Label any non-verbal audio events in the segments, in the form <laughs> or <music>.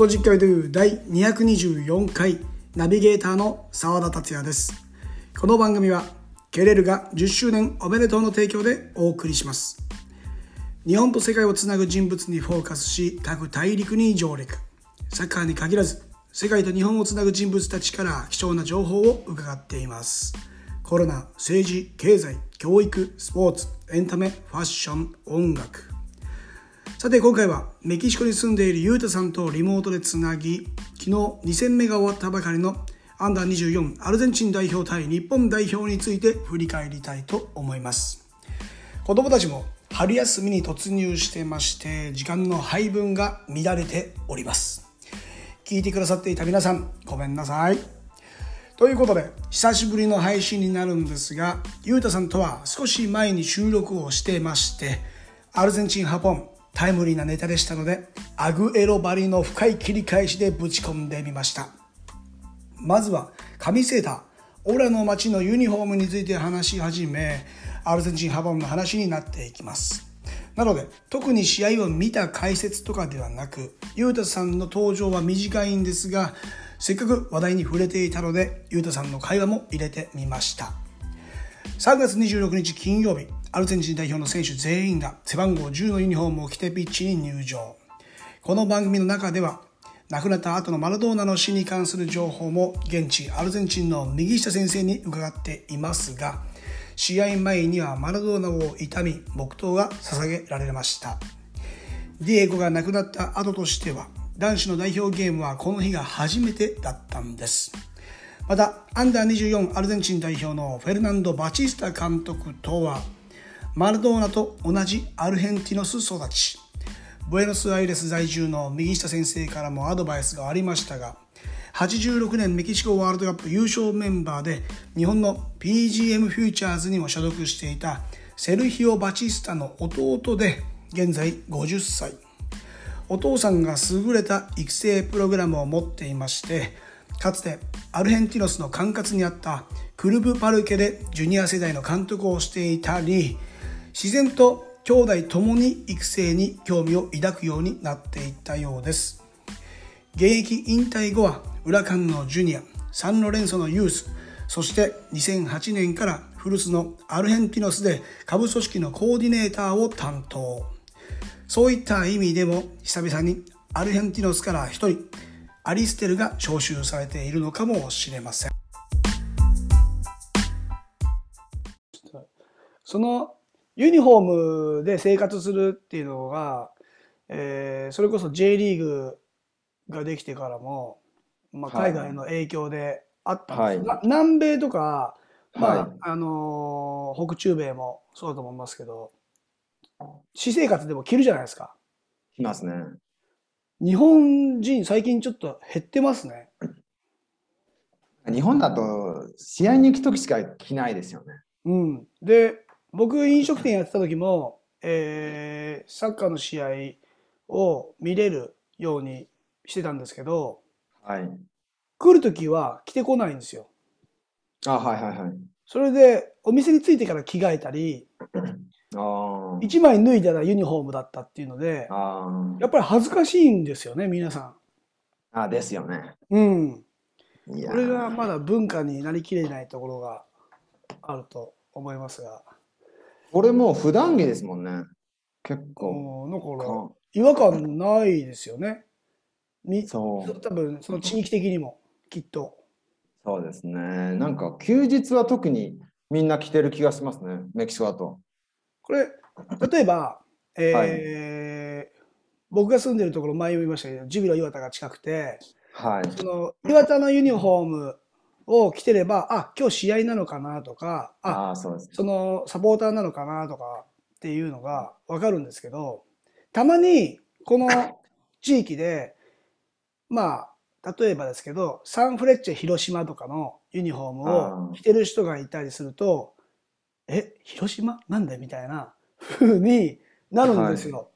ポジックアイドゥ第224回ナビゲーターの澤田達也です。この番組はケレルが10周年おめでとうの提供でお送りします。日本と世界をつなぐ人物にフォーカスし各大陸に上陸。サッカーに限らず世界と日本をつなぐ人物たちから貴重な情報を伺っています。コロナ、政治、経済、教育、スポーツ、エンタメ、ファッション、音楽。さて今回はメキシコに住んでいるユータさんとリモートでつなぎ昨日2戦目が終わったばかりのアンダー24アルゼンチン代表対日本代表について振り返りたいと思います。子供たちも春休みに突入してまして時間の配分が乱れております。聞いてくださっていた皆さんごめんなさい。ということで久しぶりの配信になるんですがゆうたさんとは少し前に収録をしてましてアルゼンチンハポンタイムリーなネタでしたのでアグエロバリの深い切り返しでぶち込んでみました。まずは紙セーターオラの街のユニフォームについて話し始めアルゼンチンハポンの話になっていきます。なので特に試合を見た解説とかではなくゆうたさんの登場は短いんですがせっかく話題に触れていたのでゆうたさんの会話も入れてみました。3月26日金曜日アルゼンチン代表の選手全員が背番号10のユニフォームを着てピッチに入場。この番組の中では亡くなった後のマラドーナの死に関する情報も現地アルゼンチンの右下先生に伺っていますが試合前にはマラドーナを悼み黙祷が捧げられました。ディエゴが亡くなった後としては男子の代表ゲームはこの日が初めてだったんです。またアンダー24アルゼンチン代表のフェルナンド・バチスタ監督とはマラドーナと同じアルヘンティノス育ち。ブエノスアイレス在住の右下先生からもアドバイスがありましたが86年メキシコワールドカップ優勝メンバーで日本の PGM フューチャーズにも所属していたセルヒオ・バチスタの弟で現在50歳。お父さんが優れた育成プログラムを持っていましてかつてアルヘンティノスの管轄にあったクルブ・パルケでジュニア世代の監督をしていたり自然と兄弟ともに育成に興味を抱くようになっていったようです。現役引退後はウラカンのジュニアサンロレンソのユースそして2008年から古巣のアルヘンティノスで下部組織のコーディネーターを担当。そういった意味でも久々にアルヘンティノスから一人アリステルが招集されているのかもしれません。そのユニフォームで生活するっていうのが、えーそれこそ J リーグができてからも、まあ、はい。海外の影響であったんです、はな南米とか、まあはい。あのー北中米もそうだと思いますけど私生活でも着るじゃないですか。いますね。日本人最近ちょっと減ってますね。日本だと試合に行くときしか着ないですよね。うん、で僕飲食店やってた時も、えーサッカーの試合を見れるようにしてたんですけどはい。来る時は着てこないんですよあ、はいはいはい。それでお店に着いてから着替えたり <coughs> あー1枚脱いだらユニフォームだったっていうので。やっぱり恥ずかしいんですよね皆さあですよね。んうんこれがまだ文化になりきれないところがあると思いますがこれもう普段着ですもんね。結構。うんだからか違和感ないですよねみそう。多分その地域的にもきっとそうですね。なんか休日は特にみんな着てる気がしますね。メキシコだと。これ例えば、えー僕が住んでるところ前も言いましたけどジュビロ磐田が近くてはい。その磐田のユニフォームを着てればあ今日試合なのかなとかああそうです。そのサポーターなのかなとかっていうのが分かるんですけどたまにこの <laughs> 地域でまあ例えばですけど、サンフレッチェ広島とかのユニフォームを着てる人がいたりすると、え、広島？なんで？みたいな風になるんですよ。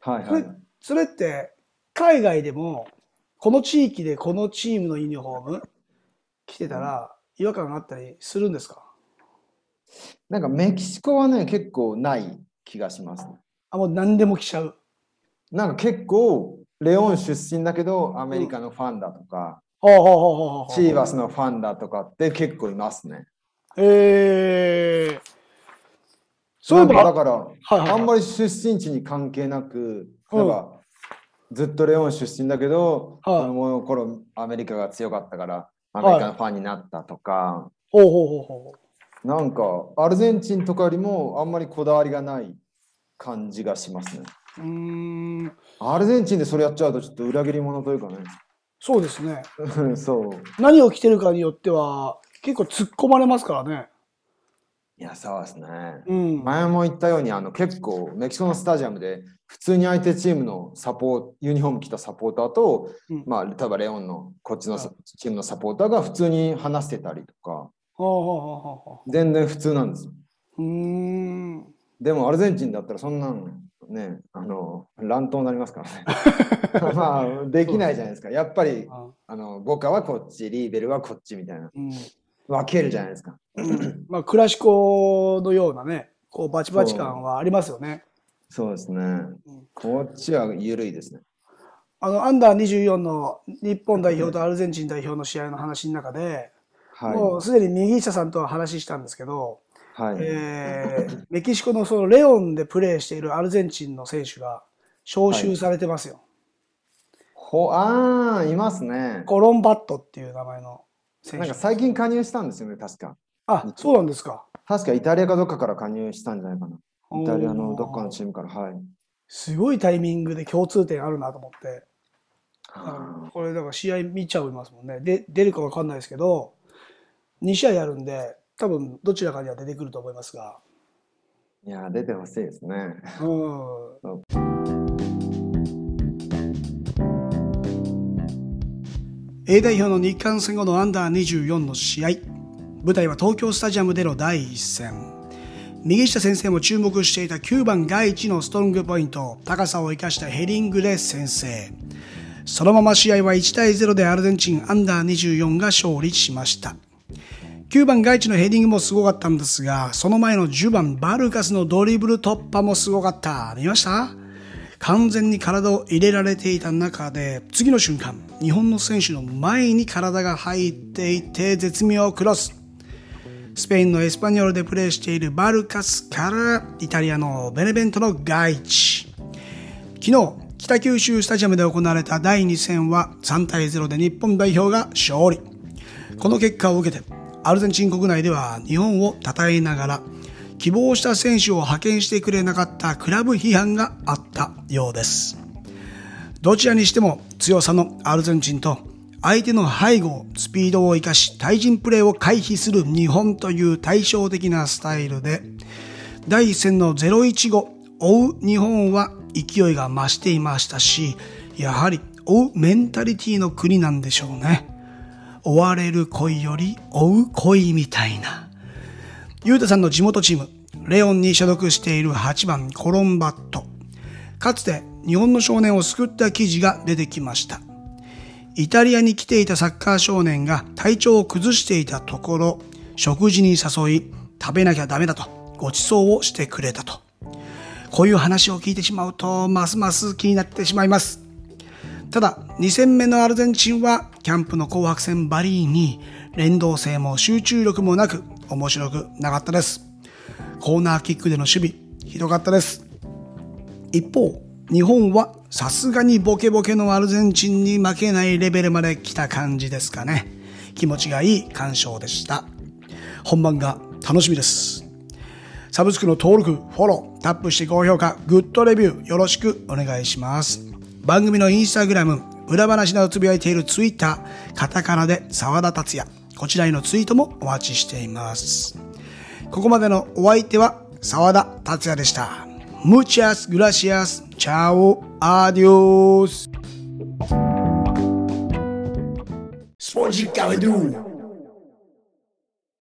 はいはい。それって、海外でも、この地域でこのチームのユニフォーム着てたら、違和感があったりするんですか？なんかメキシコはね、結構ない気がしますね。あ、もう何でも着ちゃう。なんか結構、レオン出身だけど、アメリカのファンだとか、ほうほうほうほうほうチーバスのファンだとかって結構いますね。へえ。そういえば、だから、はいはいあんまり出身地に関係なく、なんかずっとレオン出身だけど、はい子供の頃アメリカが強かったから、アメリカのファンになったとか、ほうほうほうほう。なんかアルゼンチンとかよりもあんまりこだわりがない感じがしますね。うーん、アルゼンチンでそれやっちゃうとちょっと裏切り者というかそうですね。ね。<laughs> そう。何を着てるかによっては、結構突っ込まれますからね。いや、そうですね。うん。前も言ったようにあの結構メキシコのスタジアムで普通に相手チームのサポートユニフォーム着たサポーターと、うん。まあ例えばレオンのこっちのはい。チームのサポーターが普通に話してたりとか。全然普通なんですよ。でもアルゼンチンだったらそんなんねあの乱闘になりますからね。<laughs> まあできないじゃないですか。やっぱりああのボカはこっちリーベルはこっちみたいな。うん。分けるじゃないですか。まあ、クラシコのようなね、こう、バチバチ感はありますよね。そうですねこっちは緩いですねあの、アンダー24の日本代表とアルゼンチン代表の試合の話の中で、もうはすでに右下さんとは話したんですけど、いはい、えーメキシコのそのレオンでプレーしているアルゼンチンの選手が招集されてますよ。ほああいますねコロンバットっていう名前の選手なんか。最近加入したんですよね、確か。あ、そうなんですか。確かイタリアかどっかから加入したんじゃないかな。イタリアのどっかのチームから、はい。すごいタイミングで共通点あるなと思って。あこれだから試合見ちゃいますもんね。で、出るかわかんないですけど、2試合やるんで、多分どちらかには出てくると思いますが。ーいやー、出てほしいですね。うん。A 代表の日韓戦後のアンダー24の試合。舞台は東京スタジアムでの第一戦。右下先生も注目していた9番外一のストロングポイント、高さを生かしたヘディングで先制。そのまま試合は1対0でアルゼンチンアンダー24が勝利しました。9番外地のヘディングもすごかったんですが、その前の10番バルカスのドリブル突破もすごかった。見ました？完全に体を入れられていた中で、次の瞬間、日本の選手の前に体が入っていて絶妙クロス。スペインのエスパニョルでプレーしているバルカスからイタリアのベネベントの外地。昨日、北九州スタジアムで行われた第2戦は3対0で日本代表が勝利。この結果を受けて、アルゼンチン国内では日本を称えながら、希望した選手を派遣してくれなかったクラブ批判があったようです。どちらにしても強さのアルゼンチンと相手の背後、スピードを生かし対人プレーを回避する日本という対照的なスタイルで、第一戦の0-1後、追う日本は勢いが増していましたし、やはり追うメンタリティの国なんでしょうね。追われる恋より追う恋みたいな。ゆうたさんの地元チーム、レオンに所属している8番コロンバット。かつて日本の少年を救った記事が出てきました。イタリアに来ていたサッカー少年が体調を崩していたところ、食事に誘い、食べなきゃダメだと、ご馳走をしてくれたと。こういう話を聞いてしまうと、ますます気になってしまいます。ただ、2戦目のアルゼンチンは、キャンプの紅白戦バリーに、連動性も集中力もなく、面白くなかったです。コーナーキックでの守備、ひどかったです。一方、日本はさすがにボケボケのアルゼンチンに負けないレベルまで来た感じですかね。気持ちがいい鑑賞でした。本番が楽しみです。サブスクの登録、フォロー、タップして高評価、グッドレビューよろしくお願いします。番組のインスタグラム、裏話などつぶやいているツイッター、カタカナで沢田達也。こちらへのツイートもお待ちしています。ここまでのお相手は沢田達也でした。Muchas gracias. Chao. Adiós! Sponge Calendar